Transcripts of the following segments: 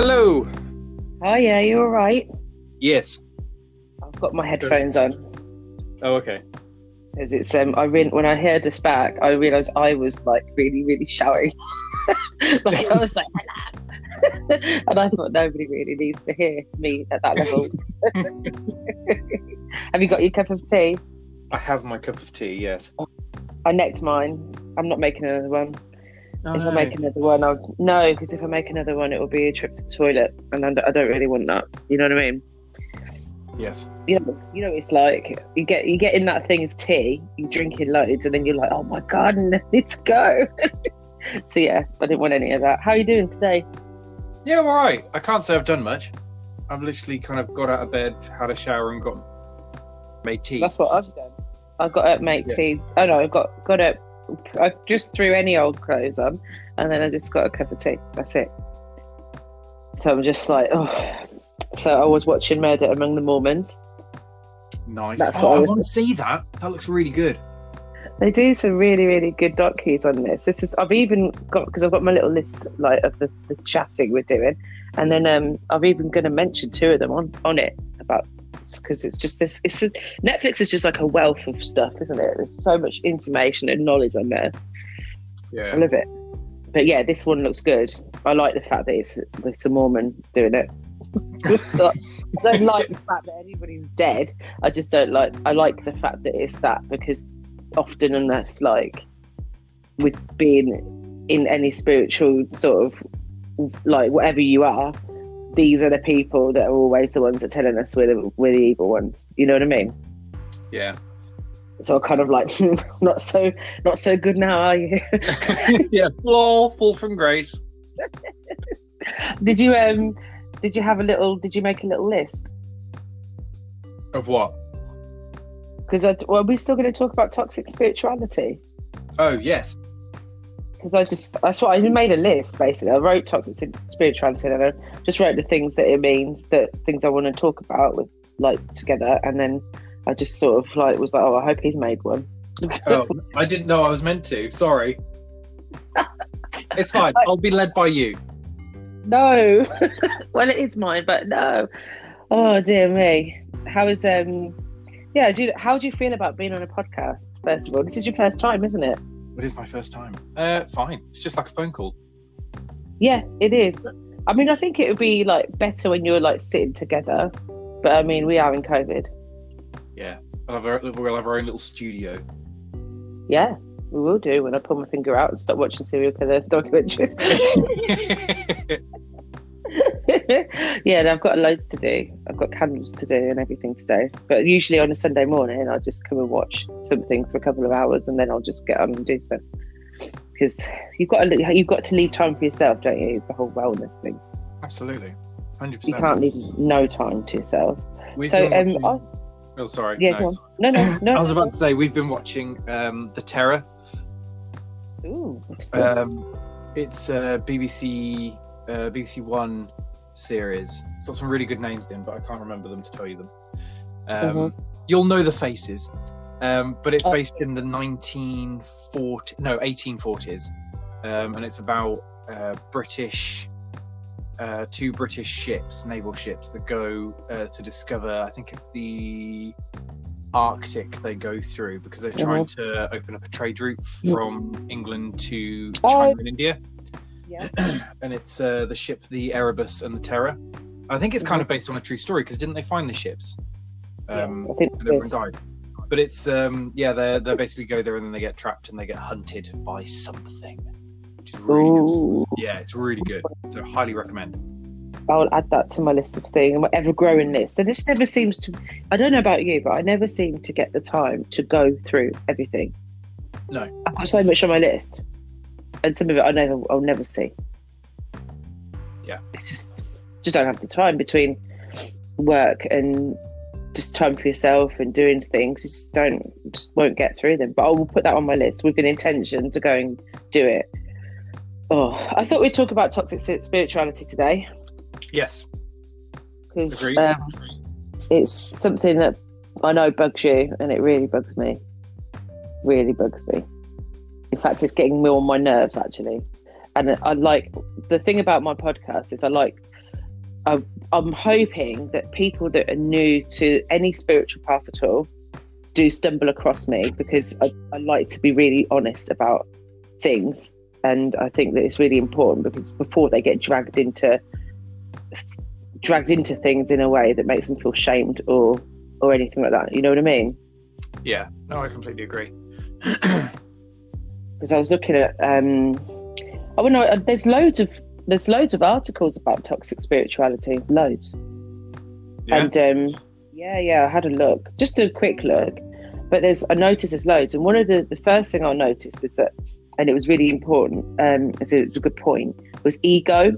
Hello. Oh yeah, you're all right? Yes. I've got my headphones on Oh, okay. because it's um. I re- when I heard us back, I realised I was like really, really shouting. like I was like, "Hello." and I thought nobody really needs to hear me at that level. Have you got your cup of tea? I have my cup of tea. Yes. I necked mine. I'm not making another one. Oh, if I make another one, I'll no, because if I make another one, it will be a trip to the toilet, and I don't- really want that. You know what I mean? Yes. you know, you know, what it's like you get you get in that thing of tea, you drink it loads, and then you're like, oh my god, let's go. so yeah, I didn't want any of that. How are you doing today? Yeah, I'm all right. I can't say I've done much. I've literally kind of got out of bed, had a shower, and got made tea. That's what I've done. I've got up make Yeah. tea. Oh no, I've got got up. I just threw any old clothes on, and then I just got a cup of tea. That's it. So I'm just like, oh. So I was watching Murder Among the Mormons. nice. That's oh, I I, want to see that. That looks really good. They do some really, really good docus on this. This is I've even got because I've got my little list like of the, the chatting we're doing, and then um I've even going to mention two of them on on it about because it's just this. It's a, Netflix is just like a wealth of stuff, isn't it? There's so much information and knowledge on there. Yeah, I love it. But yeah, this one looks good. I like the fact that it's it's a Mormon doing it. I don't like the fact that anybody's dead. I just don't like. I like the fact that it's that because often enough, like with being in any spiritual sort of like whatever you are, these are the people that are always the ones that are telling us we're the, we're the evil ones. You know what I mean? Yeah. So kind of like not so not so good now, are you? yeah. Lol. Fall from grace. did you um did you have a little? Did you make a little list? Of what? Because well, we're still going to talk about toxic spirituality. Oh, yes. Because I just that's what I made a list basically. I wrote toxic spirituality and I just wrote the things that it means, that things I want to talk about with like together, and then I just sort of like was like, oh, I hope he's made one. Oh, I didn't know I was meant to. Sorry. It's fine. I'll be led by you. no, well, it is mine, but no. Oh dear me. How is um? Yeah, do you, how do you feel about being on a podcast? First of all, this is your first time, isn't it? It is my first time. Uh, fine. It's just like a phone call. Yeah, it is. I mean, I think it would be like better when you're like sitting together, but I mean, we are in COVID. Yeah. We'll have our, we'll have our own little studio. Yeah, we will do when I pull my finger out and stop watching serial killer documentaries. yeah, and I've got loads to do. I've got candles to do and everything today. But usually on a Sunday morning, I just come and watch something for a couple of hours, and then I'll just get on and do stuff. Because you've got to, you've got to leave time for yourself, don't you? It's the whole wellness thing. Absolutely. 100%. You can't leave no time to yourself. We've so, um, watching- I, Oh, sorry. yeah, no. No, no, no. I was about to say we've been watching um, The Terror. Ooh? Um, it's a BBC uh, BBC One series. It's got some really good names in, but I can't remember them to tell you them. Um, Mhm. You'll know the faces, um, but it's Oh. based in the 1940 no 1840s, um, and it's about uh, British. Uh, two British ships, naval ships, that go uh, to discover. I think it's the Arctic they go through because they're trying to open up a trade route from England to Oh. China and India. Yeah. and it's uh, the ship, the Erebus and the Terror. I think it's kind of based on a true story because didn't they find the ships? Um, I think and everyone died. But it's um, yeah, they they basically go there and then they get trapped and they get hunted by something, which is really good. Ooh. Yeah, it's really good. So highly recommend. I'll add that to my list of things, my ever growing list. And this never seems to, I don't know about you, but I never seem to get the time to go through everything. No. I've got so much on my list. And some of it I never, I'll never see. Yeah. It's just, just don't have the time between work and just time for yourself and doing things. You just don't, just won't get through them. But I will put that on my list with an intention to go and do it. Oh, I thought we'd talk about toxic spirituality today Yes. because um, it's something that I know bugs you, and it really bugs me. Really bugs me. In fact, it's getting me on my nerves actually. And I like the thing about my podcast is I like I, I'm hoping that people that are new to any spiritual path at all do stumble across me because I, I like to be really honest about things. And I think that it's really important because before they get dragged into dragged into things in a way that makes them feel shamed or or anything like that. You know what I mean? Yeah, no, I completely agree. Because I was looking at um I don't know there's loads of there's loads of articles about toxic spirituality, loads. Yeah. And um yeah, yeah, I had a look. Just a quick look. But there's I noticed there's loads. And one of the the first thing I noticed is that and it was really important, um, so it was a good point, was ego.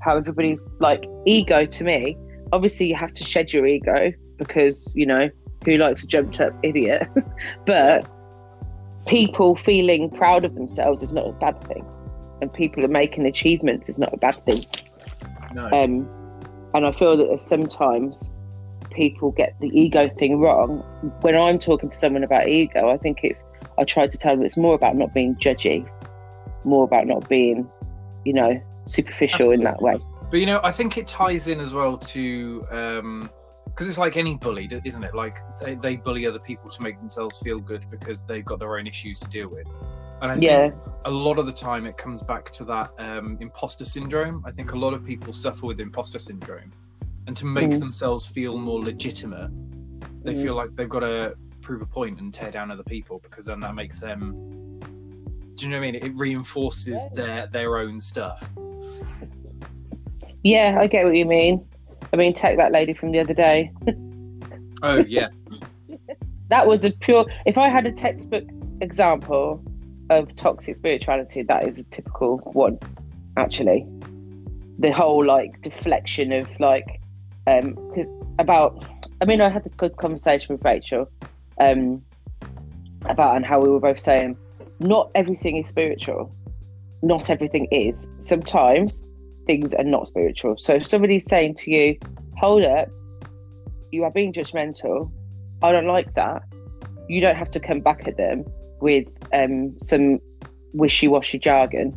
How everybody's like ego to me, obviously you have to shed your ego because, you know, who likes a jumped up idiot? but people feeling proud of themselves is not a bad thing. And people are making achievements is not a bad thing. no. Um, and I feel that sometimes people get the ego thing wrong. When I'm talking to someone about ego, I think it's, I try to tell them it's more about not being judgy, more about not being, you know, superficial in that way. But you know, I think it ties in as well to um because it's like any bully, isn't it? Like they, they bully other people to make themselves feel good because they've got their own issues to deal with. And I Yeah. think a lot of the time it comes back to that um, imposter syndrome. I think a lot of people suffer with imposter syndrome, and to make Mm. themselves feel more legitimate, they Mm. feel like they've got to prove a point and tear down other people because then that makes them. Do you know what I mean? It reinforces their their own stuff. Yeah, I get what you mean. I mean, take that lady from the other day. Oh yeah, That was a pure. If I had a textbook example of toxic spirituality, that is a typical one, actually. The whole like deflection of like, um, because about. I mean, I had this good conversation with Rachel, um, about and how we were both saying, not everything is spiritual. Not everything is. Sometimes things are not spiritual. So if somebody's saying to you, hold up, you are being judgmental, I don't like that, you don't have to come back at them with um, some wishy-washy jargon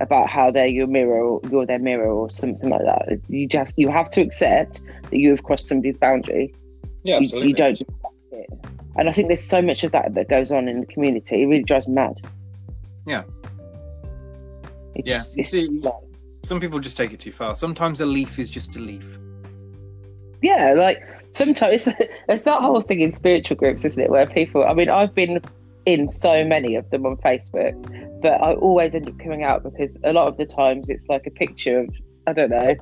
about how they're your mirror or you're their mirror or something like that. You just you have to accept that you have crossed somebody's boundary. yeah, You, you don't. And I think there's so much of that that goes on in the community. It really drives me mad. Yeah. It's Yeah. just, it's See- like, Some people just take it too far. Sometimes a leaf is just a leaf. yeah, like sometimes it's that whole thing in spiritual groups, isn't it? Where people, I mean, I've been in so many of them on Facebook, but I always end up coming out because a lot of the times it's like a picture of, I don't know,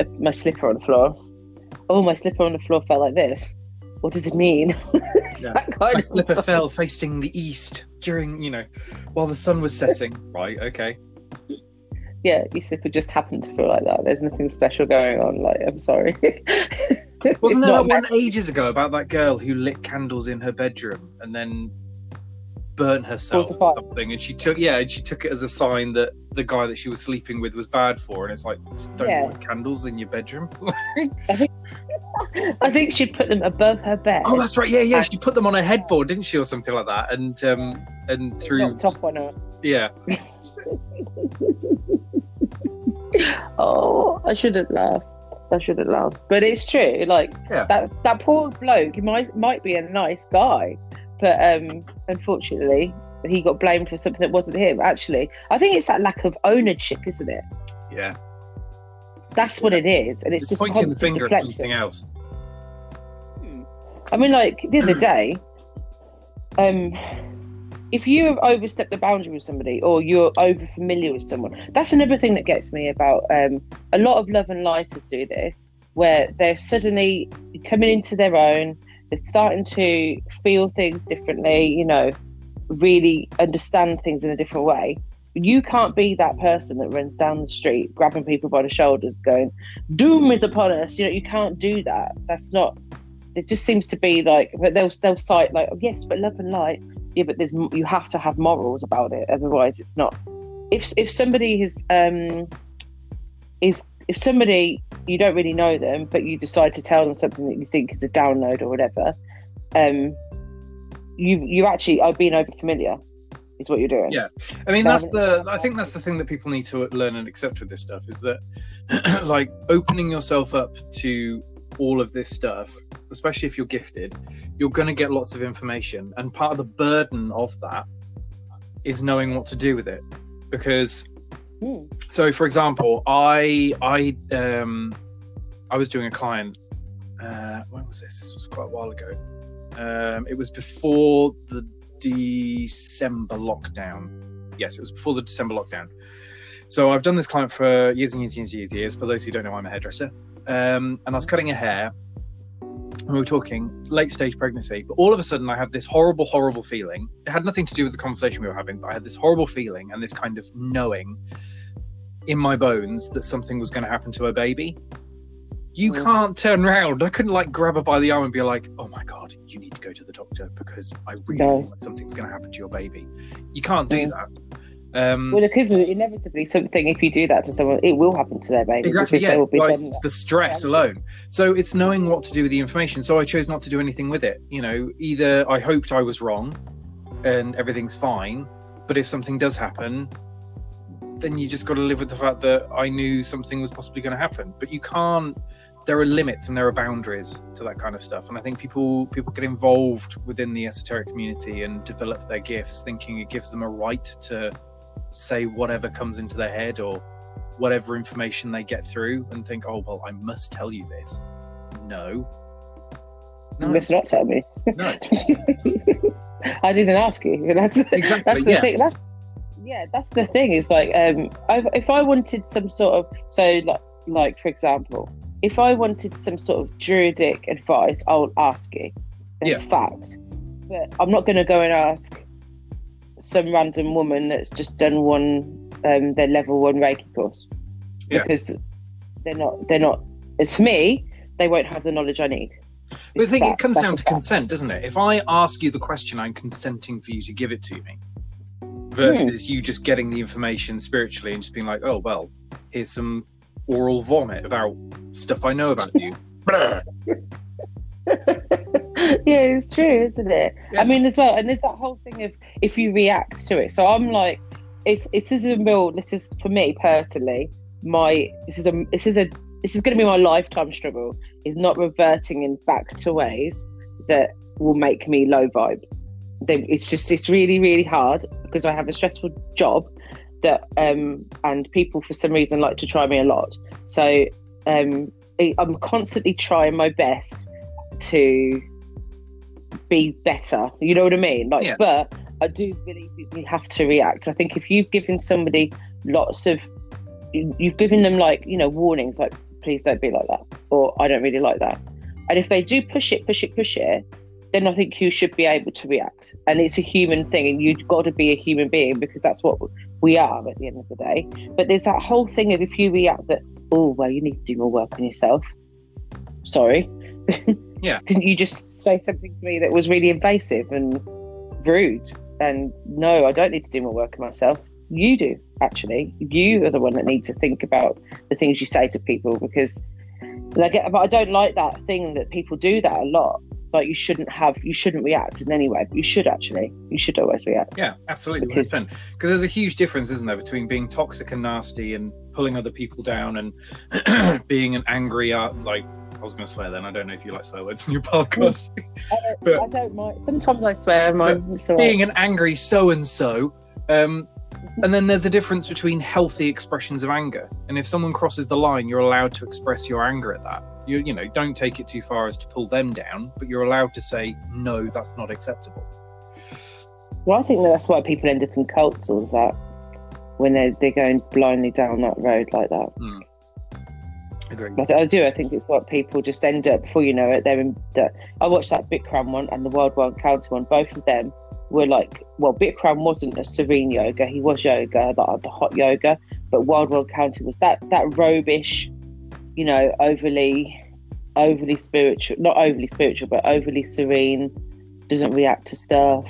a- my slipper on the floor. Oh, my slipper on the floor felt like this. What does it mean? Yeah. My slipper fell facing the east during, you know, while the sun was setting. right, okay. Yeah, slipper just happened to feel like that. There's nothing special going on. Like, I'm sorry. Wasn't there that one ages ago about that girl who lit candles in her bedroom and then burnt herself or something? And she took, yeah, and she took it as a sign that the guy that she was sleeping with was bad for. her. And it's like, don't Yeah. light candles in your bedroom. I think she'd put them above her bed. oh, that's right. Yeah, yeah. She put them on her headboard, didn't she, or something like that? And um, and through, off on her. yeah, Oh, I shouldn't laugh. I shouldn't laugh. But it's true. Like Yeah. that that poor bloke, he might might be a nice guy, but um unfortunately he got blamed for something that wasn't him. Actually, I think it's that lack of ownership, isn't it? yeah. That's what it is, and it's It's just pointing the finger at something else. I mean, like the other day, um, if you have overstepped the boundary with somebody or you're over familiar with someone, that's another thing that gets me about um, a lot of love and lighters do this, where they're suddenly coming into their own, they're starting to feel things differently, you know, really understand things in a different way. You can't be that person that runs down the street grabbing people by the shoulders, going, "Doom is upon us." You know, you can't do that. That's not it just seems to be like but they'll they'll cite like oh, yes but love and light yeah but there's you have to have morals about it otherwise it's not if if somebody is um is if somebody you don't really know them but you decide to tell them something that you think is a download or whatever um you you actually are being over familiar is what you're doing. Yeah. I mean, that's the. I think that's the thing that people need to learn and accept with this stuff is that, like, opening yourself up to all of this stuff, especially if you're gifted, you're going to get lots of information, and part of the burden of that is knowing what to do with it, because. Mm. So, for example, I I um I was doing a client. Uh, when was this? This was quite a while ago. Um, it was before the December lockdown. Yes, it was before the December lockdown. So I've done this client for years and years and years and years, years. For those who don't know, I'm a hairdresser. Um, and I was cutting her hair. And we were talking late stage pregnancy, but all of a sudden I had this horrible, horrible feeling. It had nothing to do with the conversation we were having, but I had this horrible feeling and this kind of knowing in my bones that something was going to happen to her baby. You Mm. can't turn around. I couldn't like grab her by the arm and be like, "Oh my god, you need to go to the doctor because I really No. think something's going to happen to your baby." You can't do Mm. that. Um, Well, because inevitably something, if you do that to someone, it will happen to their baby. exactly, yeah. Will be Like the stress Yeah. alone. So it's knowing what to do with the information. So I chose not to do anything with it. You know, either I hoped I was wrong and everything's fine, but if something does happen, then you just got to live with the fact that I knew something was possibly going to happen. But you can't. There are limits and there are boundaries to that kind of stuff, and I think people people get involved within the esoteric community and develop their gifts, thinking it gives them a right to say whatever comes into their head or whatever information they get through, and think, oh well, I must tell you this. No, You must not tell me. no. I didn't ask you. That's Exactly, That's the yeah. thing. That's yeah. That's the thing. Is like um, I, if I wanted some sort of so like like for example, if I wanted some sort of druidic advice, I'll ask you. That's fact. But I'm not going to go and ask some random woman that's just done one um, their level one Reiki course Yeah. because they're not they're not. It's me. They won't have the knowledge I need. But the thing, it comes down to fact. consent, doesn't it? If I ask you the question, I'm consenting for you to give it to me, versus you just getting the information spiritually and just being like, "Oh well, here's some oral vomit about stuff I know about you." Yeah, it's true, isn't it? Yeah. I mean, as well, and there's that whole thing of if you react to it. So I'm like, it's it's this is a real. This is for me personally. My this is a this is a this is going to be my lifetime struggle. Is not reverting in back to ways that will make me low vibe. They, it's just it's really really hard because I have a stressful job that um and people for some reason like to try me a lot. So um I'm constantly trying my best to be better. You know what I mean? Like, Yeah. but I do believe we have to react. I think if you've given somebody lots of, you've given them like you know warnings, like please don't be like that, or I don't really like that, and if they do push it, push it, push it, then I think you should be able to react. And it's a human thing, and you've got to be a human being because that's what we are at the end of the day. But there's that whole thing of if you react that, oh well, you need to do more work on yourself. Sorry. Yeah. Didn't you just say something to me that was really invasive and rude? And no, I don't need to do more work on myself. You do, actually. You are the one that needs to think about the things you say to people because like but I don't like that thing that people do that a lot. Like you shouldn't have you shouldn't react in any way. But you should actually. You should always react. Yeah, absolutely. Because- Because there's a huge difference, isn't there, between being toxic and nasty and pulling other people down and being an angry, uh, like, I was going to swear then. I don't know if you like swear words in your podcast. I don't, But- I don't mind. Sometimes I swear, my so being an angry so and so. Um, and then there's a difference between healthy expressions of anger. And if someone crosses the line, you're allowed to express your anger at that. You, you know, don't take it too far as to pull them down, but you're allowed to say, no, that's not acceptable. Well, I think that's why people end up in cults all of that when they're they're going blindly down that road like that. Agree. I, th- I do. I think it's what people just end up before you know it. They're in. The, I watched that Bikram one and the Wild Wild Country one. Both of them were like, well, Bikram wasn't a serene yoga. He was yoga, like the hot yoga. But Wild Wild Country was that that robish, you know, overly, overly spiritual. Not overly spiritual, but overly serene. Doesn't react to stuff.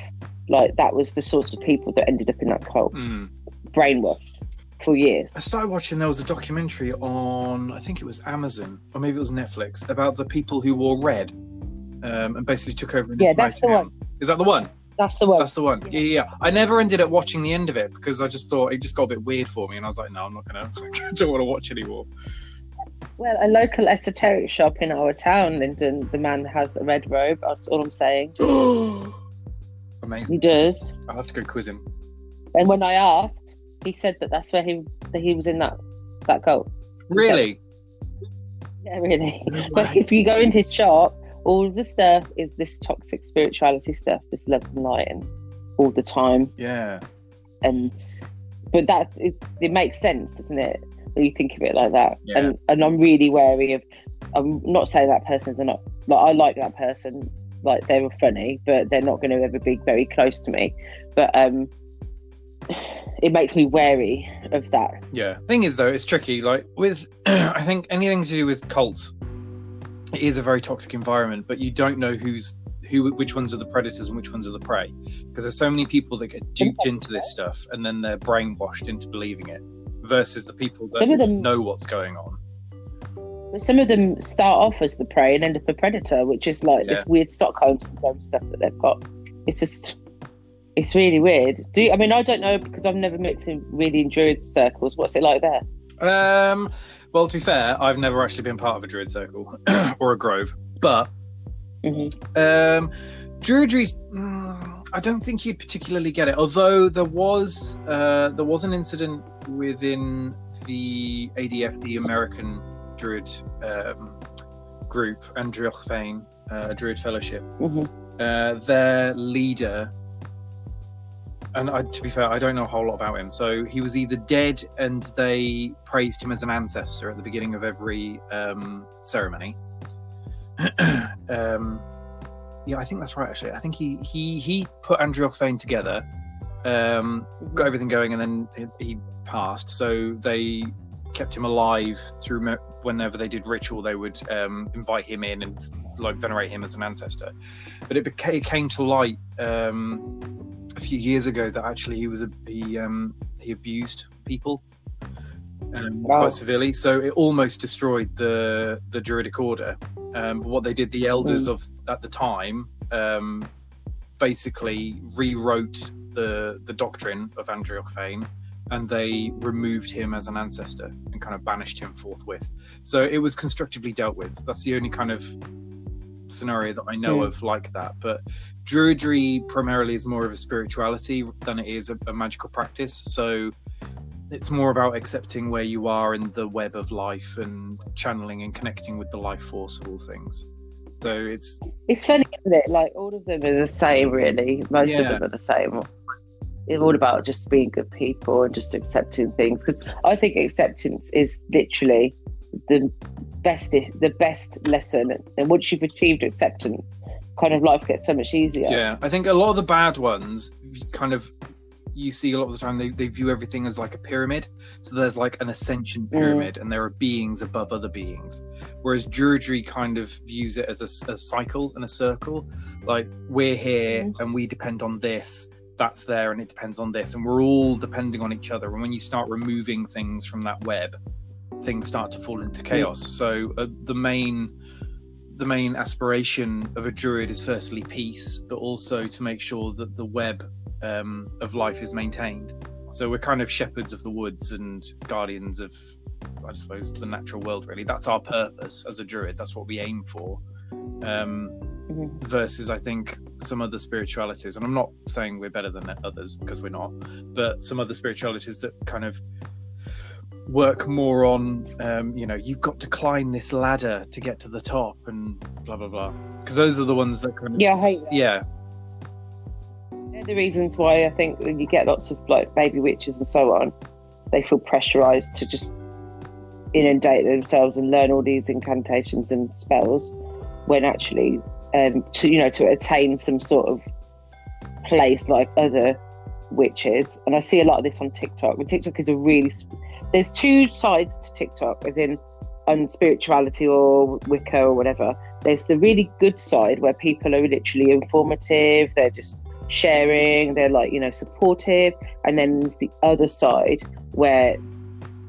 Like that was the sorts of people that ended up in that cult, Mm. brainwashed for years. I started watching. There was a documentary on, I think it was Amazon or maybe it was Netflix, about the people who wore red um, and basically took over. An Yeah, that's the town. Is that the one? That's the one. That's the one. Yeah, yeah. yeah. I never ended up watching the end of it because I just thought it just got a bit weird for me, and I was like, no, I'm not gonna. I don't want to watch anymore. Well, a local esoteric shop in our town, Lyndon, the man has a red robe. That's all I'm saying. Amazing. He does. I'll have to go quiz him. And when I asked, he said that that's where he that he was in that that cult. Really? Yeah, really. But if you go in his shop, all of the stuff is this toxic spirituality stuff, this love and light, and all the time. Yeah. And but that it, it makes sense, doesn't it? When you think of it like that. Yeah. And and I'm really wary of. I'm not saying that person's not like I like that person, like they were funny, but they're not going to ever be very close to me. But um, it makes me wary of that. Yeah. Thing is, though, it's tricky. Like with, I think anything to do with cults, it is a very toxic environment, but you don't know who's who, which ones are the predators and which ones are the prey, because there's so many people that get duped into this stuff and then they're brainwashed into believing it, versus the people that Some of them- know what's going on. But some of them start off as the prey and end up a predator, which is like this weird Stockholm syndrome stuff that they've got. It's just, it's really weird. Do you, I mean I don't know because I've never mixed in really in druid circles. What's it like there? Um, well, to be fair, I've never actually been part of a druid circle or a grove, but hmm Um, Druidry's. mm, I don't think you'd particularly get it. Although there was uh, there was an incident within the ADF, the American Druid um, group, Andrew Fane, uh, Druid Fellowship. hmm Uh, their leader, and I, to be fair, I don't know a whole lot about him. So he was either dead, and they praised him as an ancestor at the beginning of every um, ceremony. um, yeah, I think that's right. Actually, I think he he he put Ár nDraíocht Féin together, um, got everything going, and then he- passed. So they kept him alive through whenever they did ritual. They would um, invite him in and like venerate him as an ancestor. But it, beca- it came to light um, a few years ago that actually he was a he um, he abused people um, Wow. quite severely. So it almost destroyed the the Druidic order. Um, but what they did, the elders of at the time um, basically rewrote the the doctrine of Andrew Fane and they removed him as an ancestor and kind of banished him forthwith. So it was constructively dealt with. That's the only kind of scenario that I know Hmm. of like that. But Druidry primarily is more of a spirituality than it is a, a magical practice. So it's more about accepting where you are in the web of life and channeling and connecting with the life force of all things. So it's It's funny, isn't it? Like all of them are the same, really. Most Yeah. of them are the same. It's all about just being good people and just accepting things. Because I think acceptance is literally the best, the best lesson. And once you've achieved acceptance, kind of life gets so much easier. Yeah, I think a lot of the bad ones kind of you see a lot of the time they, they view everything as like a pyramid. So there's like an ascension mm. pyramid and there are beings above other beings. Whereas Druidry kind of views it as a cycle and a circle. Like we're here mm. and we depend on this, that's there and it depends on this. And we're all depending on each other. And when you start removing things from that web, things start to fall into chaos. So uh, the main the main aspiration of a druid is firstly peace, but also to make sure that the web um, of life is maintained. So we're kind of shepherds of the woods and guardians of, I suppose, the natural world. Really, that's our purpose as a druid. That's what we aim for. Um, Mhm. versus, I think, some other spiritualities, and I'm not saying we're better than others because we're not, but some other spiritualities that kind of work more on um, you know you've got to climb this ladder to get to the top and blah blah blah. Because those are the ones that kind of Yeah, I hate that. yeah. They're the reasons why I think when you get lots of like baby witches and so on, they feel pressurized to just inundate themselves and learn all these incantations and spells when actually um to you know to attain some sort of place like other witches. And i see a lot of this on tiktok. And tiktok is a really there's two sides to tiktok as in on spirituality or wicca or whatever there's the really good side where people are literally informative they're just sharing they're like you know supportive and then there's the other side where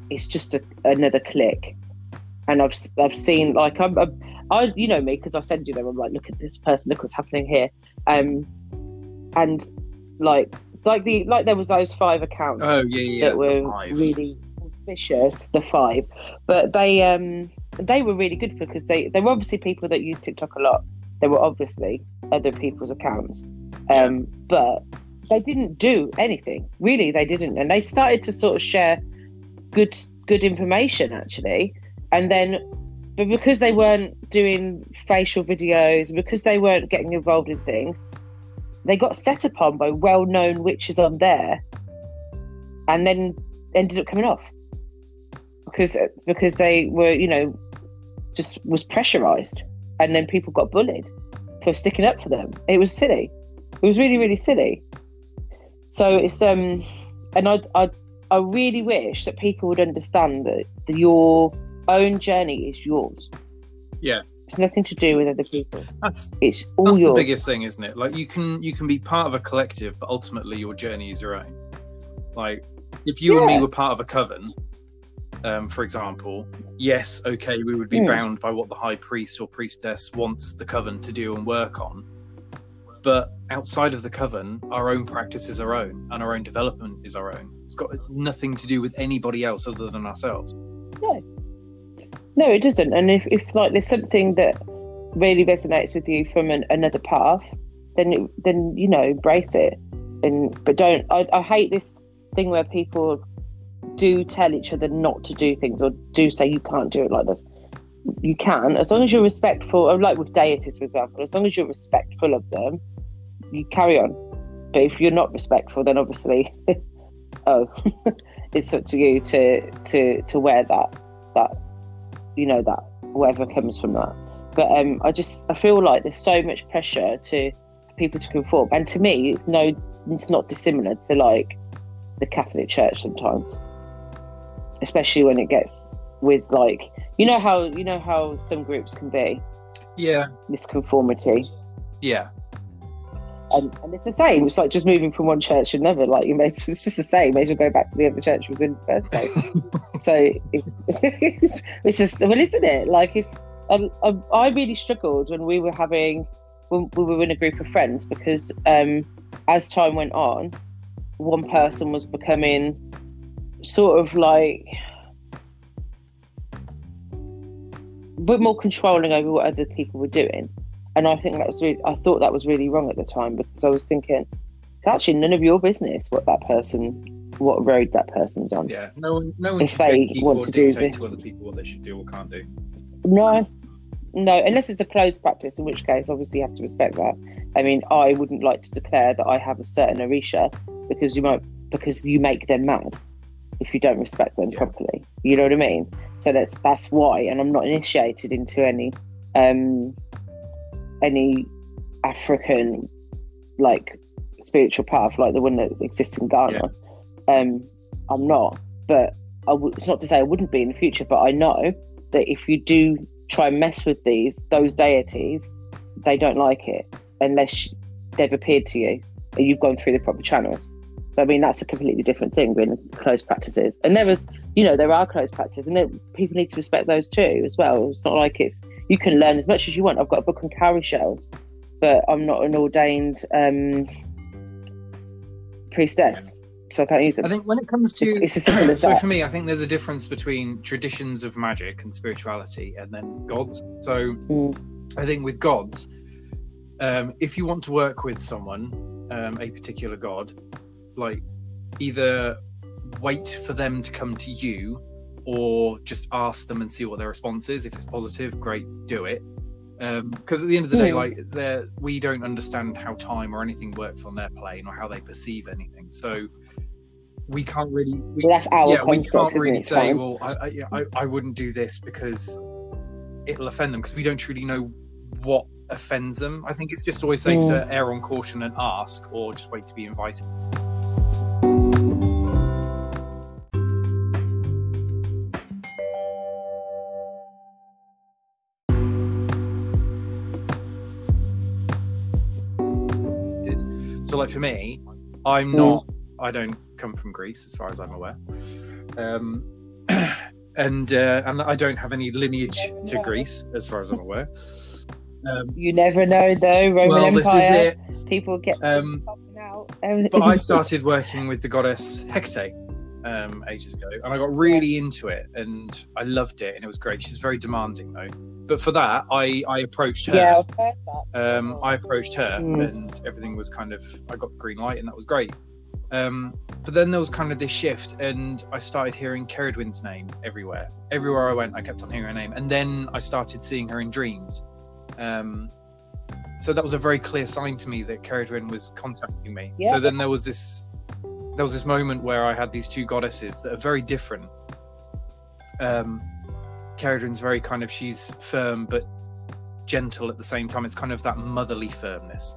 it's just a, another click and i've i've seen like i'm, I'm i you know me because i send you them i'm like look at this person look what's happening here um and like like the like there was those five accounts Oh yeah, yeah. that were five. really the five. But they um they were really good because they they were obviously people that use TikTok a lot. They were obviously other people's accounts. Um but they didn't do anything. Really they didn't. And they started to sort of share good good information actually. And then but because they weren't doing facial videos, because they weren't getting involved in things, they got set upon by well-known witches on there, and then ended up coming off because because they were you know just was pressurized, and then people got bullied for sticking up for them. It was silly. It was really really silly. So it's um, and I I I really wish that people would understand that your own journey is yours. Yeah. It's nothing to do with other people. That's It's all that's the biggest thing, isn't it? Like you can you can be part of a collective, but ultimately your journey is your own. Like if you and me were part of a coven, um, for example, yes, okay, we would be Hmm. bound by what the high priest or priestess wants the coven to do and work on. But outside of the coven, our own practice is our own, and our own development is our own. It's got nothing to do with anybody else other than ourselves. No, no, it doesn't. And if, if like there's something that really resonates with you from an, another path, then it, then you know embrace it. And but don't. I, I hate this thing where people do tell each other not to do things or do say you can't do it like this. You can as long as you're respectful. or Like with deities, for example, as long as you're respectful of them, you carry on. But if you're not respectful, then obviously, oh, it's up to you to to to wear that that you know that whatever comes from that but um i just i feel like there's so much pressure to people to conform and to me it's no it's not dissimilar to like the catholic church sometimes especially when it gets with like you know how you know how some groups can be? Yeah, this conformity yeah, and, and it's the same. It's like just moving from one church to another. Like you may it's just the same. May as well go back to the other church you was in the first place. So it's, it's just well isn't it? Like it's um, i really struggled when we were having when we were in a group of friends because um as time went on one person was becoming sort of like a bit more controlling over what other people were doing and i think that was really i thought that was really wrong at the time because i was thinking it's actually none of your business what that person what road that person's on yeah. No one, no one If should they want to do this. to other people what they should do or can't do. No, no, unless it's a closed practice, in which case, obviously, you have to respect that. I mean, I wouldn't like to declare that I have a certain Orisha because you might because you make them mad if you don't respect them Yeah. properly. You know what I mean? So that's that's why, and I'm not initiated into any um any African like spiritual path like the one that exists in Ghana. Um, I'm not, but w- it's not to say I wouldn't be in the future, but I know that if you do try and mess with these those deities, they don't like it unless they've appeared to you and you've gone through the proper channels. But I mean, that's a completely different thing than closed practices. And there was, you know, there are closed practices, and there, people need to respect those too as well. It's not like it's you can learn as much as you want. I've got a book on cowrie shells, but I'm not an ordained um, priestess, so I can't use I think when it comes to It's, it's as simple as so that. for me, I think there's a difference between traditions of magic and spirituality, and then gods. So Mm. I think with gods, um, if you want to work with someone, um, a particular god, like either wait for them to come to you, or just ask them and see what their response is. If it's positive, great, do it. Because at the end of the day, Hmm. like we don't understand how time or anything works on their plane or how they perceive anything. So we can't really. We, Well, that's our yeah, we can't really say, time? well, I, I, I, wouldn't do this because it'll offend them because we don't truly know what offends them. I think it's just always safe Mm. to err on caution and ask, or just wait to be invited. So, like for me, I'm Mm. not. I don't come from Greece, as far as I'm aware, um, and uh, and I don't have any lineage to Greece, as far as I'm aware. Um, You never know, though. Roman well, Empire. this is it. People get Um, out. Um, but I started working with the goddess Hecate um, ages ago, and I got really into it, and I loved it, and it was great. She's very demanding though. But for that, I I approached her. yeah, um, I approached her, Mm. and everything was kind of I got the green light, and that was great. Um, but then there was kind of this shift, and I started hearing Ceridwen's name everywhere. Everywhere I went, I kept on hearing her name, and then I started seeing her in dreams. Um, so that was a very clear sign to me that Ceridwen was contacting me. Yeah. So then there was this, there was this moment where I had these two goddesses that are very different. Um, very kind of she's firm but gentle at the same time. It's kind of that motherly firmness,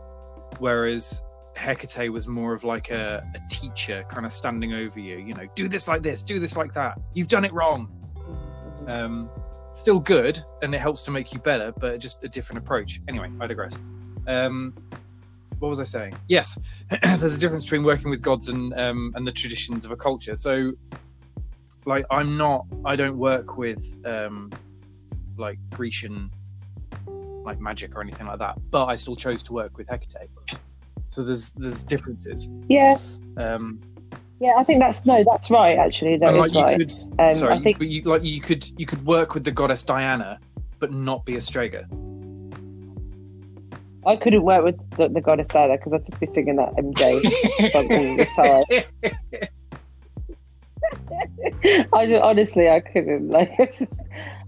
whereas Hecate was more of like a, a teacher, kind of standing over you. You know, do this like this, do this like that. You've done it wrong. Um, still good, and it helps to make you better, but just a different approach. Anyway, I digress. Um, what was I saying? Yes, there's a difference between working with gods and um, and the traditions of a culture. So, like, I'm not. I don't work with um, like Grecian like magic or anything like that, but I still chose to work with Hecate. So there's there's differences. Yeah, Um, yeah. I think that's no, that's right. Actually, that and, is you right. could um, sorry, I think but you like you could you could work with the goddess Diana, but not be a Strega. I couldn't work with the, the goddess Diana because I'd just be singing that MJ song all the time. I ju- honestly, I couldn't. Like, just,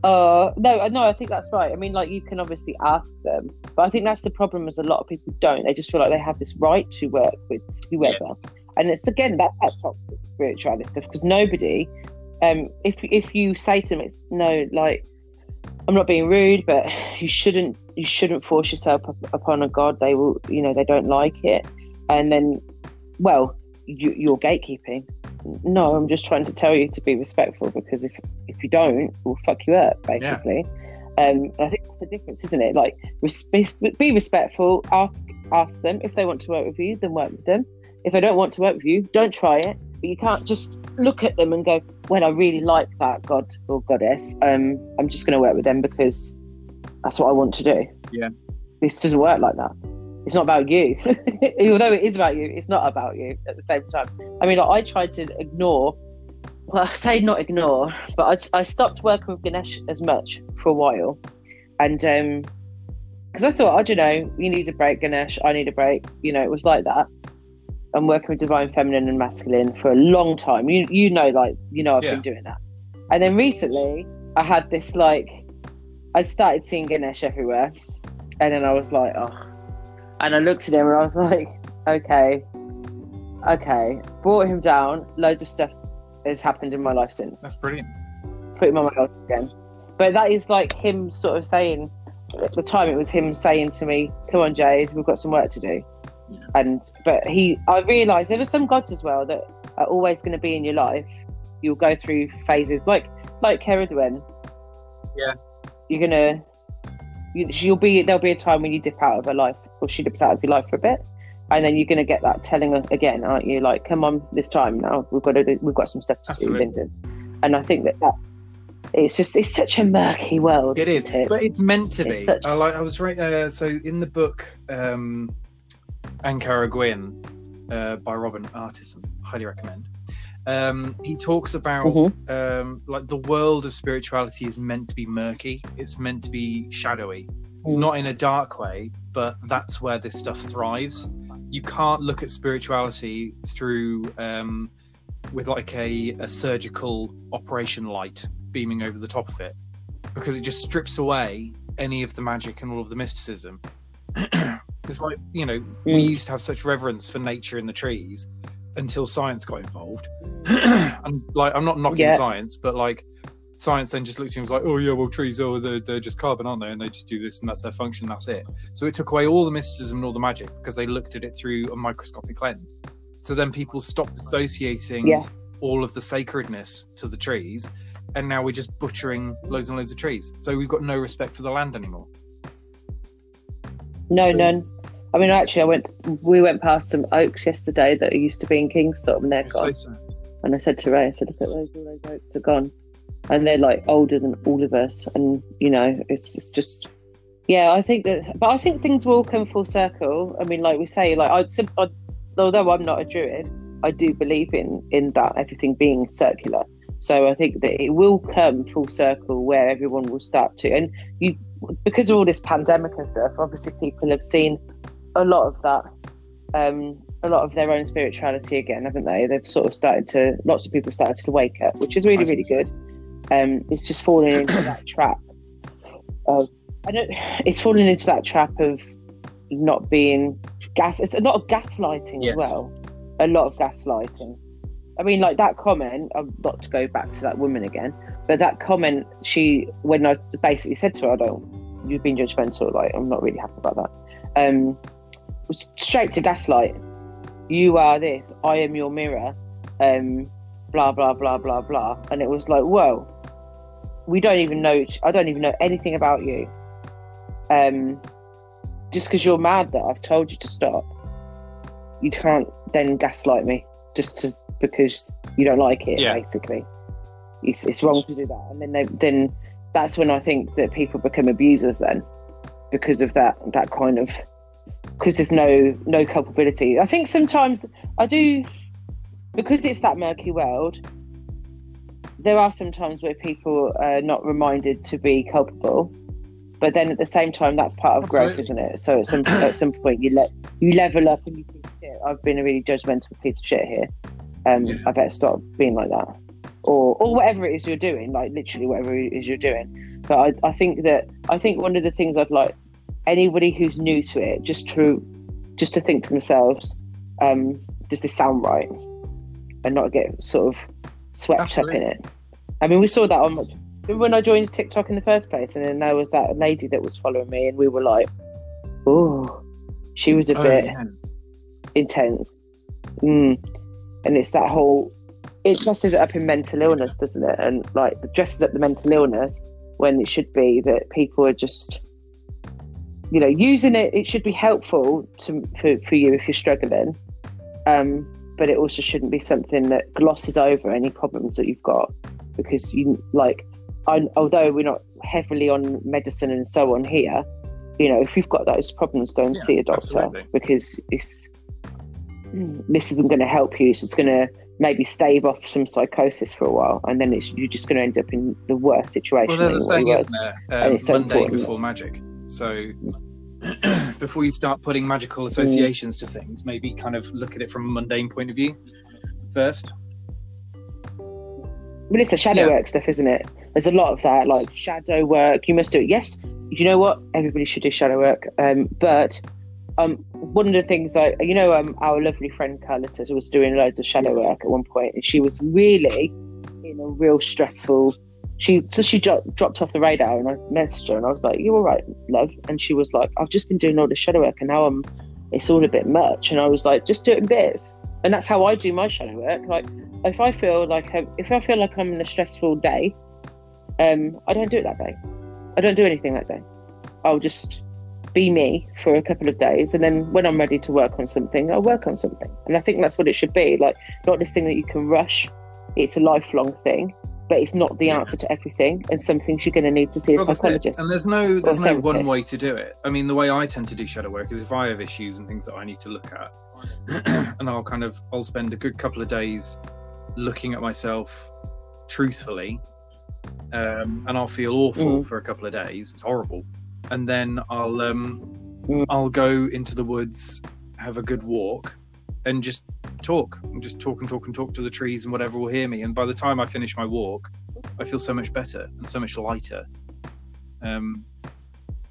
uh, no, no, I think that's right. I mean, like, you can obviously ask them, but I think that's the problem. Is a lot of people don't. They just feel like they have this right to work with whoever, and it's again that's that toxic spirituality stuff because nobody. Um, if if you say to them, it's no, like, I'm not being rude, but you shouldn't you shouldn't force yourself up, upon a god. They will, you know, they don't like it, and then, well, you, you're gatekeeping no, I'm just trying to tell you to be respectful because if if you don't, we'll fuck you up, basically. Um, I think that's the difference, isn't it? Like, res- be respectful. Ask ask them if they want to work with you, then work with them. If they don't want to work with you, don't try it. But you can't just look at them and go, "Well, I really like that god or goddess. Um, I'm just going to work with them because that's what I want to do." Yeah. This doesn't work like that. It's not about you. Although it is about you, it's not about you at the same time. I mean, like, I tried to ignore, well, I say not ignore, but I, I stopped working with Ganesh as much for a while. And um, because I thought, I don't know, you need a break, Ganesh, I need a break. You know, it was like that. I'm working with divine feminine and masculine for a long time. You you know, like, you know, I've Yeah. been doing that. And then recently, I had this, like, I started seeing Ganesh everywhere. And then I was like, oh. And I looked at him and I was like, okay, okay. Brought him down. Loads of stuff has happened in my life since. That's brilliant. Put him on my own again. But that is like him sort of saying, at the time it was him saying to me, come on, Jade, we've got some work to do. And, but he, I realised there were some gods as well that are always going to be in your life. You'll go through phases like, like Ceridwen. Yeah. You're you, you'll be, there'll be a time when you dip out of her life or she dips out of your life for a bit and then you're going to get that telling again, aren't you? Like, come on, this time now we've got to do, we've got some stuff to Absolutely. do, Lyndon. And I think that that's it's just it's such a murky world. It is, it? but it's meant to be. Such- I like. I was right. Uh, so in the book, um, An Carow Gwyn, uh, by Robin Artisson, highly recommend. Um, he talks about Mhm. um, like the world of spirituality is meant to be murky. It's meant to be shadowy. It's Mm. not in a dark way, but that's where this stuff thrives. You can't look at spirituality through um, with like a, a surgical operation light beaming over the top of it because it just strips away any of the magic and all of the mysticism. it's like, you know, we Mm. used to have such reverence for nature and the trees until science got involved. and like, I'm not knocking Yeah. science, but like, science then just looked at him and was like, oh, yeah, well, trees, oh, they're, they're just carbon, aren't they? And they just do this and that's their function, that's it. So it took away all the mysticism and all the magic because they looked at it through a microscopic lens. So then people stopped associating Yeah. all of the sacredness to the trees and now we're just butchering loads and loads of trees. So we've got no respect for the land anymore. No, none. I mean, actually, I went. We went past some oaks yesterday that used to be in Kingston, and they're It's so gone. sad. And I said to Ray, I said, "Look at those, all those oaks are gone, and they're like older than all of us." And you know, it's it's just Yeah, I think that, but I think things will come full circle. I mean, like we say, like I, I although I'm not a druid, I do believe in in that everything being circular. So I think that it will come full circle where everyone will start to, and you because of all this pandemic and stuff. Obviously, people have seen a lot of that, um, a lot of their own spirituality again, haven't they? They've sort of started to. Lots of people started to wake up, which is really really good. Um, it's just falling into that trap of I don't. It's falling into that trap of not being gas. It's a lot of gaslighting Yes. as well. A lot of gaslighting. I mean, like that comment. I've got to go back to that woman again, but that comment. She when I basically said to her, "I don't. You've been judgmental. Like I'm not really happy about that." Um, straight to gaslight. You are this. I am your mirror. Um, blah blah blah blah blah. And it was like, whoa. We don't even know. I don't even know anything about you um, just because you're mad that I've told you to stop, you can't then gaslight me just to, because you don't like it. Yeah. Basically, it's it's wrong to do that, and then they, then that's when I think that people become abusers then because of that that kind of because there's no no culpability. I think sometimes I do because it's that murky world. There are some times where people are not reminded to be culpable, but then at the same time, that's part of growth, isn't it? So at some at some point, you let you level up and you think, shit, I've been a really judgmental piece of shit here. Um, Yeah. I better stop being like that, or or whatever it is you're doing, like literally whatever it is you're doing. But I, I think that I think one of the things I'd like anybody who's new to it just to just to think to themselves, um, does this sound right, and not get sort of swept up in it. I mean, we saw that on. Remember when I joined TikTok in the first place, and then there was that lady that was following me, and we were like, "Oh, she was a Oh, bit yeah. intense." Mm. And it's that whole. It dresses it up in mental illness, doesn't it? And like dresses up the mental illness when it should be that people are just, you know, using it. It should be helpful to for, for you if you're struggling, um, but it also shouldn't be something that glosses over any problems that you've got because you like I, although we're not heavily on medicine and so on here you know if you've got those problems go and Yeah, see a doctor absolutely. because it's this isn't going to help you so it's going to maybe stave off some psychosis for a while and then it's you're just going to end up in the worst situation Well, there's a saying, isn't there? And it's so mundane important. before magic. So before you start putting magical associations to things, maybe kind of look at it from a mundane point of view first. But it's the shadow Yeah. work stuff, isn't it? There's a lot of that, like shadow work. You must do it. Yes, you know what? Everybody should do shadow work. Um, but um, one of the things that you know, um, our lovely friend Carlita was doing loads of shadow Yes. work at one point, and she was really in a real stressful. She so she dro- dropped off the radar, and I messaged her, and I was like, "You're all right, love?" And she was like, "I've just been doing all this shadow work, and now I'm. It's all a bit much." And I was like, "Just do it in bits." And that's how I do my shadow work. Like if I feel like I, if I feel like I'm in a stressful day, um, I don't do it that day. I don't do anything that day. I'll just be me for a couple of days, and then when I'm ready to work on something, I'll work on something. And I think that's what it should be. Like not this thing that you can rush. It's a lifelong thing, but it's not the answer to everything. And some things you're going to need to see a Well, psychologist. And there's no there's no one way to do it. I mean, the way I tend to do shadow work is if I have issues and things that I need to look at, and I'll kind of I'll spend a good couple of days looking at myself truthfully, um, and I'll feel awful Mm. for a couple of days. It's horrible, and then I'll um, Mm. I'll go into the woods, have a good walk, and just talk and just talk and talk and talk to the trees and whatever will hear me. And by the time I finish my walk, I feel so much better and so much lighter. Um,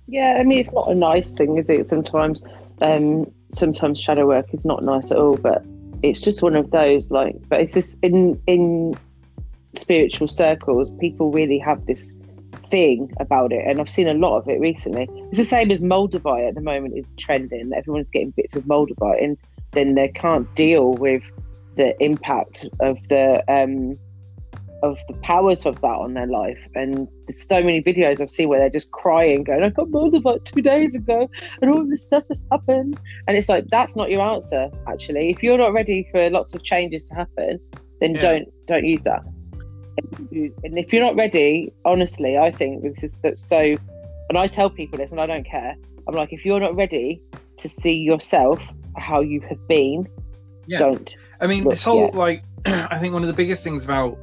Yeah, I mean it's not a nice thing, is it? Sometimes, um, sometimes shadow work is not nice at all, but it's just one of those. Like, but it's just in in spiritual circles, people really have this thing about it, and I've seen a lot of it recently. It's the same as Moldavite at the moment is trending. Everyone's getting bits of Moldavite, and then they can't deal with the impact of the um, of the powers of that on their life. And there's so many videos I've seen where they're just crying, going, I got Moldavite two days ago and all this stuff has happened. And it's like, that's not your answer, actually. If you're not ready for lots of changes to happen, then Yeah. don't don't use that. And and if you're not ready, honestly, I think this is that's so And I tell people this, and I don't care. I'm like, if you're not ready to see yourself how you have been, Yeah. don't. I mean, this whole yeah. like, I think one of the biggest things about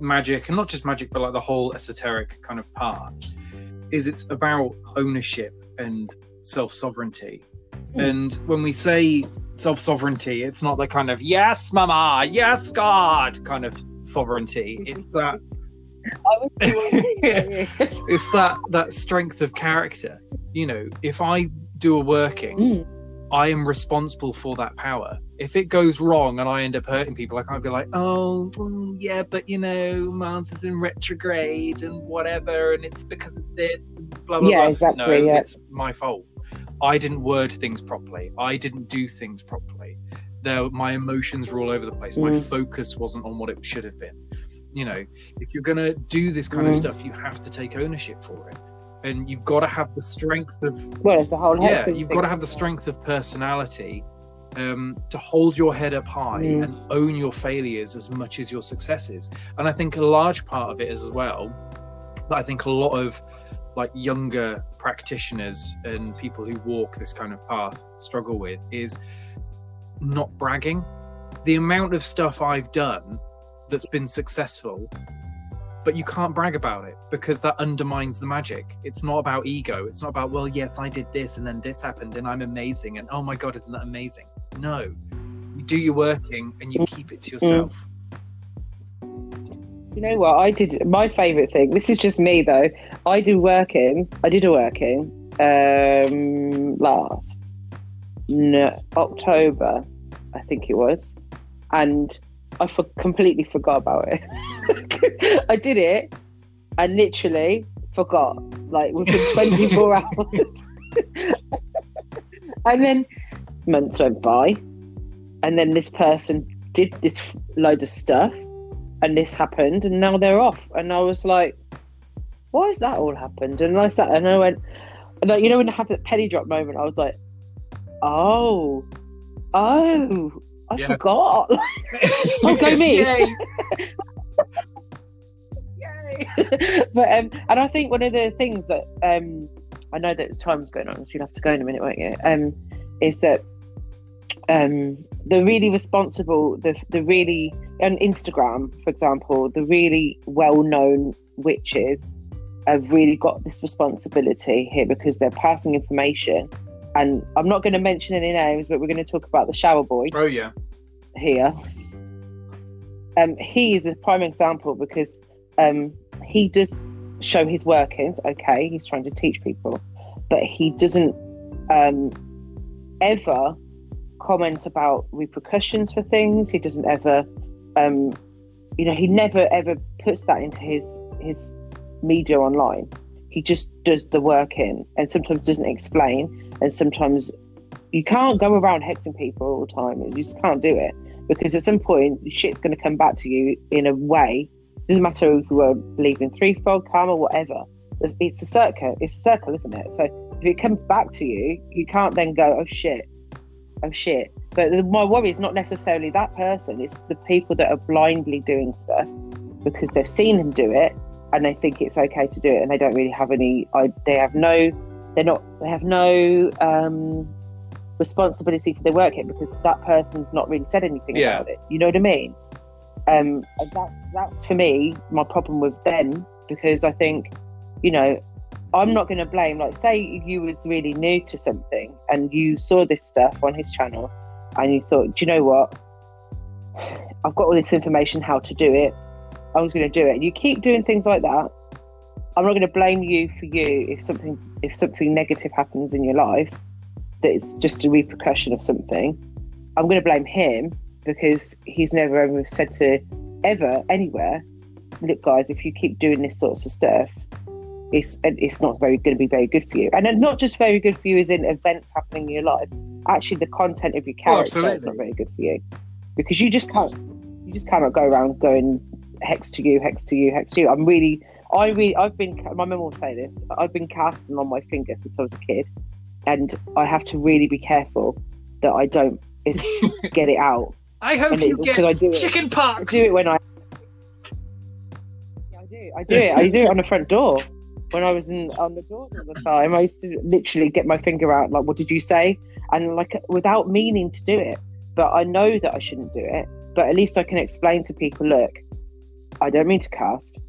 magic, and not just magic, but like the whole esoteric kind of path, is it's about ownership and self sovereignty. Mm. And when we say self sovereignty, it's not the kind of yes, mama, yes, God kind of sovereignty. It's that it's that that strength of character. You know, if I do a working, Mm. I am responsible for that power. If it goes wrong and I end up hurting people, I can't be like, oh, mm, yeah, but you know, Mars is in retrograde and whatever, and it's because of this, blah, blah, Yeah, blah. exactly, No, yeah. it's my fault. I didn't word things properly. I didn't do things properly. There, my emotions were all over the place. My Mm. focus wasn't on what it should have been. You know, if you're going to do this kind of Mm. stuff, you have to take ownership for it. And you've got to have the strength of Well, it's the whole yeah you've thing. got to have the strength of personality um, to hold your head up high Mm. and own your failures as much as your successes and i think a large part of it is as well that i think a lot of like younger practitioners and people who walk this kind of path struggle with is not bragging the amount of stuff i've done that's been successful but you can't brag about it because that undermines the magic. It's not about ego. It's not about, well, yes, I did this and then this happened and I'm amazing and oh my God, isn't that amazing? No. You do your working and you keep it to yourself. You know what? I did my favourite thing. This is just me though. I do working. I did a working um, last no, October, I think it was, and I for- completely forgot about it. I did it and literally forgot, like within 24 hours. and then months went by, and then this person did this load of stuff and this happened and now they're off and i was like why has that all happened and i sat and i went and like, you know when i have that penny drop moment i was like oh oh i Yeah. forgot Oh, go me. Yay. Yay. but um and i think one of the things that um i know that the time's going on so you'll have to go in a minute won't you um is that um the really responsible the the really on instagram for example the really well-known witches have really got this responsibility here because they're passing information and i'm not going to mention any names but we're going to talk about the shower boy Oh, yeah. here. Um, he is a prime example because um, he does show his workings. Okay, he's trying to teach people, but he doesn't um, ever comment about repercussions for things. He doesn't ever, um, you know, he never ever puts that into his his media online. He just does the work in, and sometimes doesn't explain, and sometimes you can't go around hexing people all the time. You just can't do it because at some point shit's going to come back to you in a way. Doesn't matter if you were believing threefold karma, whatever. It's a circle. It's a circle, isn't it? So if it comes back to you, you can't then go, oh shit, oh shit. But my worry is not necessarily that person. It's the people that are blindly doing stuff because they've seen him do it and they think it's okay to do it, and they don't really have any. I, they have no. They're not. They have no. Um, responsibility for their work yet because that person's not really said anything Yeah. about it. You know what I mean? Um, and that, that's for me my problem with them because I think, you know, I'm not going to blame. Like, say you was really new to something and you saw this stuff on his channel, and you thought, do you know what? I've got all this information how to do it. I was going to do it. And you keep doing things like that. I'm not going to blame you for you if something if something negative happens in your life that it's just a repercussion of something. I'm going to blame him because he's never ever said to ever anywhere, look, guys, if you keep doing this sorts of stuff, it's it's not very going to be very good for you. And not just very good for you is in events happening in your life. Actually, the content of your Oh, character is not very good for you because you just can't you just cannot go around going hex to you, hex to you, hex to you. I'm really. I really, I've been. My mum will say this. I've been casting on my finger since I was a kid, and I have to really be careful that I don't get it out. I hope And you get I do it. chicken I do it when I. Yeah, I do. I do it. I do it on the front door. when I was in on the door all the time, I used to literally get my finger out, like, "What did you say?" And like without meaning to do it, but I know that I shouldn't do it. But at least I can explain to people, look, I don't mean to cast.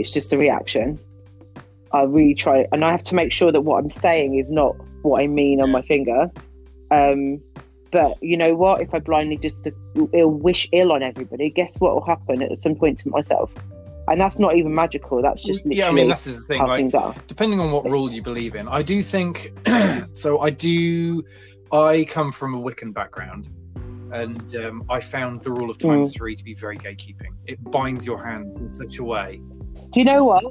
It's just a reaction. I really try, and I have to make sure that what I'm saying is not what I mean on my finger. Um, but you know what? If I blindly just ill wish ill on everybody, guess what will happen at some point to myself? And that's not even magical. That's just yeah. I mean, that's the thing. Like, depending on what rule you believe in, I do think. so I do. I come from a Wiccan background, and um, I found the rule of times Mm. three to be very gatekeeping. It binds your hands in such a way. Do you know what?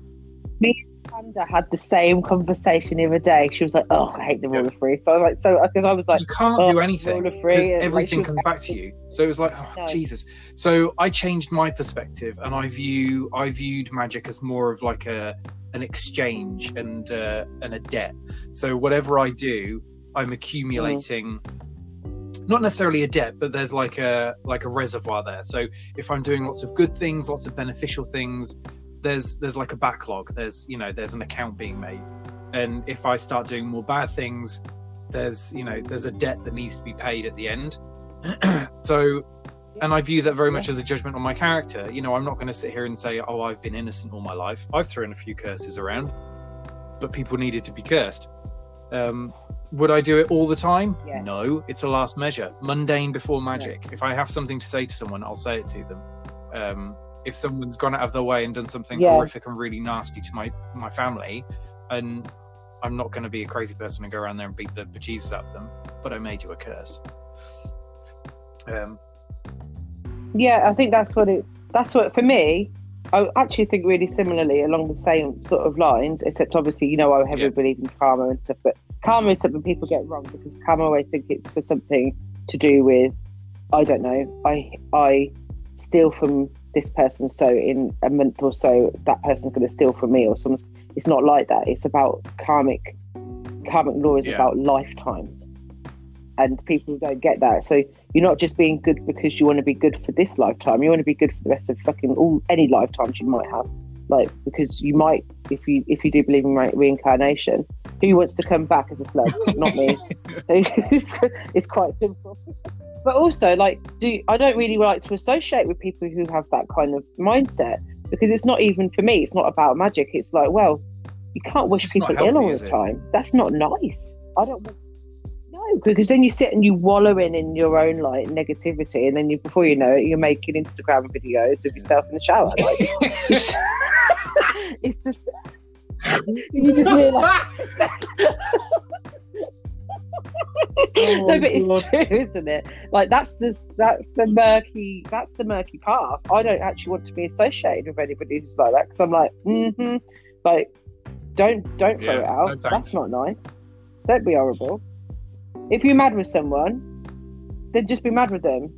Me and Panda had the same conversation the other day. She was like, "Oh, I hate the rule of three." So I was like, "So," because I was like, you can't oh, do anything rule of three, because and, like, everything comes back to you. So it was like, oh, No. Jesus. So I changed my perspective, and I view I viewed magic as more of like a an exchange and uh, and a debt. So whatever I do, I'm accumulating. Not necessarily a debt, but there's like a like a reservoir there. So if I'm doing lots of good things, lots of beneficial things, there's there's like a backlog. There's you know there's an account being made, and if I start doing more bad things, there's you know there's a debt that needs to be paid at the end. So and i view that very much as a judgment on my character. You know i'm not going to sit here and say oh i've been innocent all my life. I've thrown a few curses around but people needed to be cursed. Um, would i do it all the time? Yeah. no it's a last measure. Mundane before magic. If i have something to say to someone i'll say it to them. Um, if someone's gone out of their way and done something Yeah. horrific and really nasty to my my family and I'm not going to be a crazy person and go around there and beat the bejesus out of them, but I may do a curse. Um, Yeah, I think that's what it. That's what for me. I actually think really similarly along the same sort of lines, except obviously you know I heavily Yeah. believe in karma and stuff. But karma is something people get wrong because karma always think it's for something to do with I don't know. I I steal from this person, so in a month or so that person's going to steal from me, or someone's. It's not like that. It's about karmic. Karmic law is Yeah. about lifetimes, and people don't get that. So you're not just being good because you want to be good for this lifetime. You want to be good for the rest of fucking all any lifetimes you might have. Like because you might, if you if you do believe in re- reincarnation, who wants to come back as a slug? not me. it's, it's quite simple. But also, like, do I don't really like to associate with people who have that kind of mindset because it's not even for me. It's not about magic. It's like, well, you can't It's wish people ill all the time. That's not nice. I don't. want- No, because then you sit and you wallow in in your own like negativity, and then you before you know it, you're making Instagram videos of yourself in the shower. Like, it's, it's just you just realise. no, but it's true, isn't it? Like that's the that's the murky that's the murky path. I don't actually want to be associated with anybody who's like that because I'm like, mm-hmm, like don't don't throw Yeah, it out. no that's not nice. Don't be horrible. If you're mad with someone, then just be mad with them.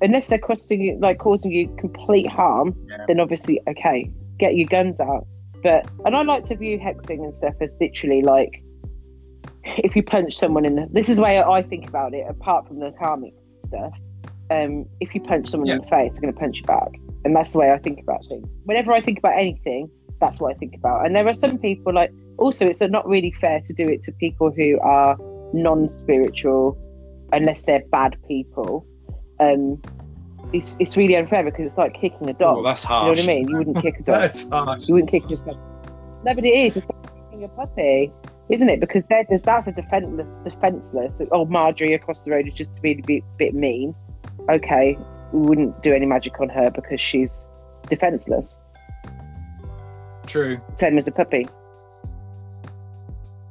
Unless they're costing you like causing you complete harm, Yeah. then obviously okay, get your guns out. But and I like to view hexing and stuff as literally like if you punch someone in the this is the way I think about it, apart from the karmic stuff. Um, if you punch someone in the face, they're gonna punch you back. And that's the way I think about things. Whenever I think about anything, that's what I think about. And there are some people like also it's not really fair to do it to people who are non-spiritual unless they're bad people. Um it's, it's really unfair because it's like kicking a dog. well, that's you know what I mean? You wouldn't kick a dog. That's harsh. You wouldn't kick just like no, but it is. It's like kicking a puppy, isn't it? Because they're, that's a defenseless, defenseless. Oh, Marjorie across the road is just really a bit, bit mean. Okay, we wouldn't do any magic on her because she's defenseless, True. same as a puppy.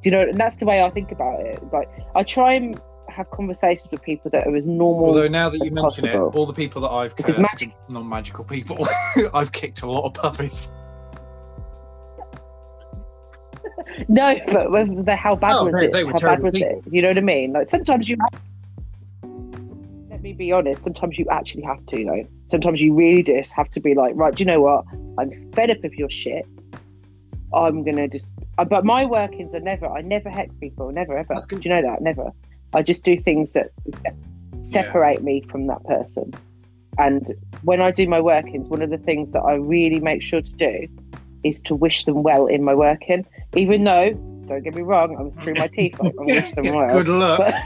You know, and that's the way I think about it. Like, I try and have conversations with people that are as normal. Although now that you mention possible. it, all the people that I've cursed, magic- non-magical people, I've kicked a lot of puppies. No, but the, how bad Oh, was they- it? they were how bad was people. it? You know what I mean? Like sometimes you. Have... Let me be honest. Sometimes you actually have to. You know. Sometimes you really just have to be like, right. Do you know what? I'm fed up of your shit. I'm gonna just. uh, But my workings are never. I never hex people. Never ever. Do you know that? Never. I just do things that separate me from that person. And when I do my workings, one of the things that I really make sure to do is to wish them well in my working. Even though, don't get me wrong, I'm through my teeth. I wish them well. Good luck.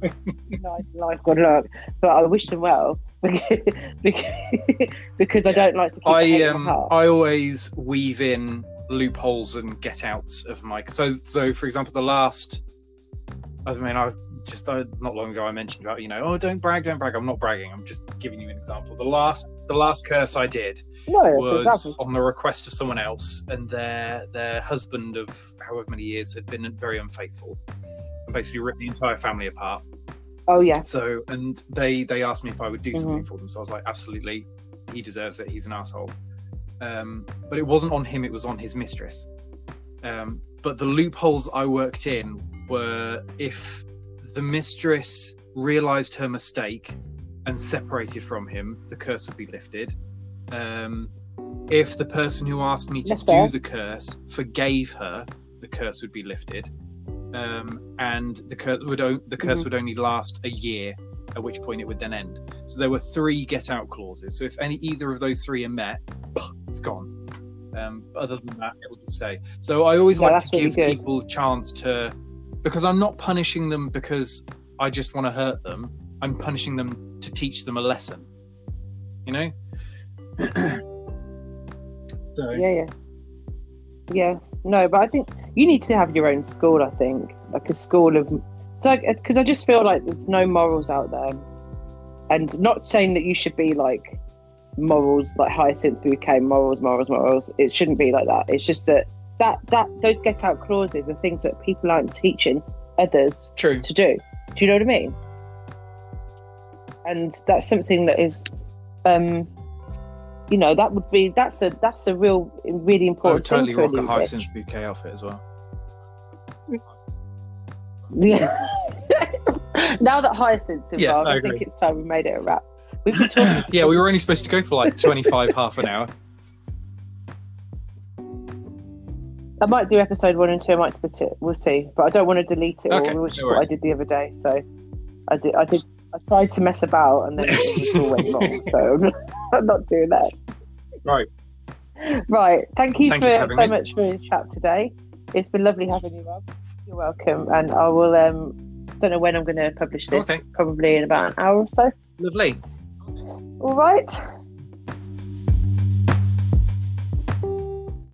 Nice life, good luck. But I wish them well because, because I don't like to I um. I always weave in loopholes and get outs of my so so for example the last I mean I've just uh, not long ago I mentioned about you know oh don't brag don't brag I'm not bragging I'm just giving you an example the last the last curse I did no, was example. on the request of someone else and their their husband of however many years had been very unfaithful and basically ripped the entire family apart Oh yeah, so, and they they asked me if I would do Mm-hmm. something for them. So I was like, absolutely, he deserves it. He's an asshole. Um, but it wasn't on him; it was on his mistress. Um, but the loopholes I worked in were if the mistress realized her mistake and separated from him, the curse would be lifted. Um, if the person who asked me to do the curse forgave her, the curse would be lifted. Um, and the curse would o- the curse Mhm. would only last a year, at which point it would then end. So there were three get out clauses. So if any either of those three are met, it's gone. Um, other than that, it will just stay. So I always Yeah, like to give people a chance to, because I'm not punishing them because I just want to hurt them. I'm punishing them to teach them a lesson. You know. so yeah, yeah, yeah. No, but I think you need to have your own school. I think like a school of, it's like because I just feel like there's no morals out there, and not saying that you should be like morals like hyacinth bouquet morals, morals, morals. It shouldn't be like that. It's just that that that those get out clauses are things that people aren't teaching others true. to do. Do you know what I mean? And that's something that is, um, you know, that would be that's a that's a real really I important would totally thing rock to a a new hyacinth bouquet outfit as well. Yeah. now that hyacinth's involved, Yes, I I, think it's time we made it a wrap. We've been talking. Yeah, we were only supposed to go for like 25, half an hour. I might do episode one and two. I might split it. We'll see. But I don't want to delete it Okay, all, which is what I did the other day. So I did. I did. I tried to mess about, and then it all went wrong. So I'm not doing that. Right. Right. Thank you Thank you for for so me. much for the chat today. It's been lovely having you, Rob. You're welcome. And I will. Um, don't know when I'm going to publish this. Okay. Probably in about an hour or so. Lovely. All right.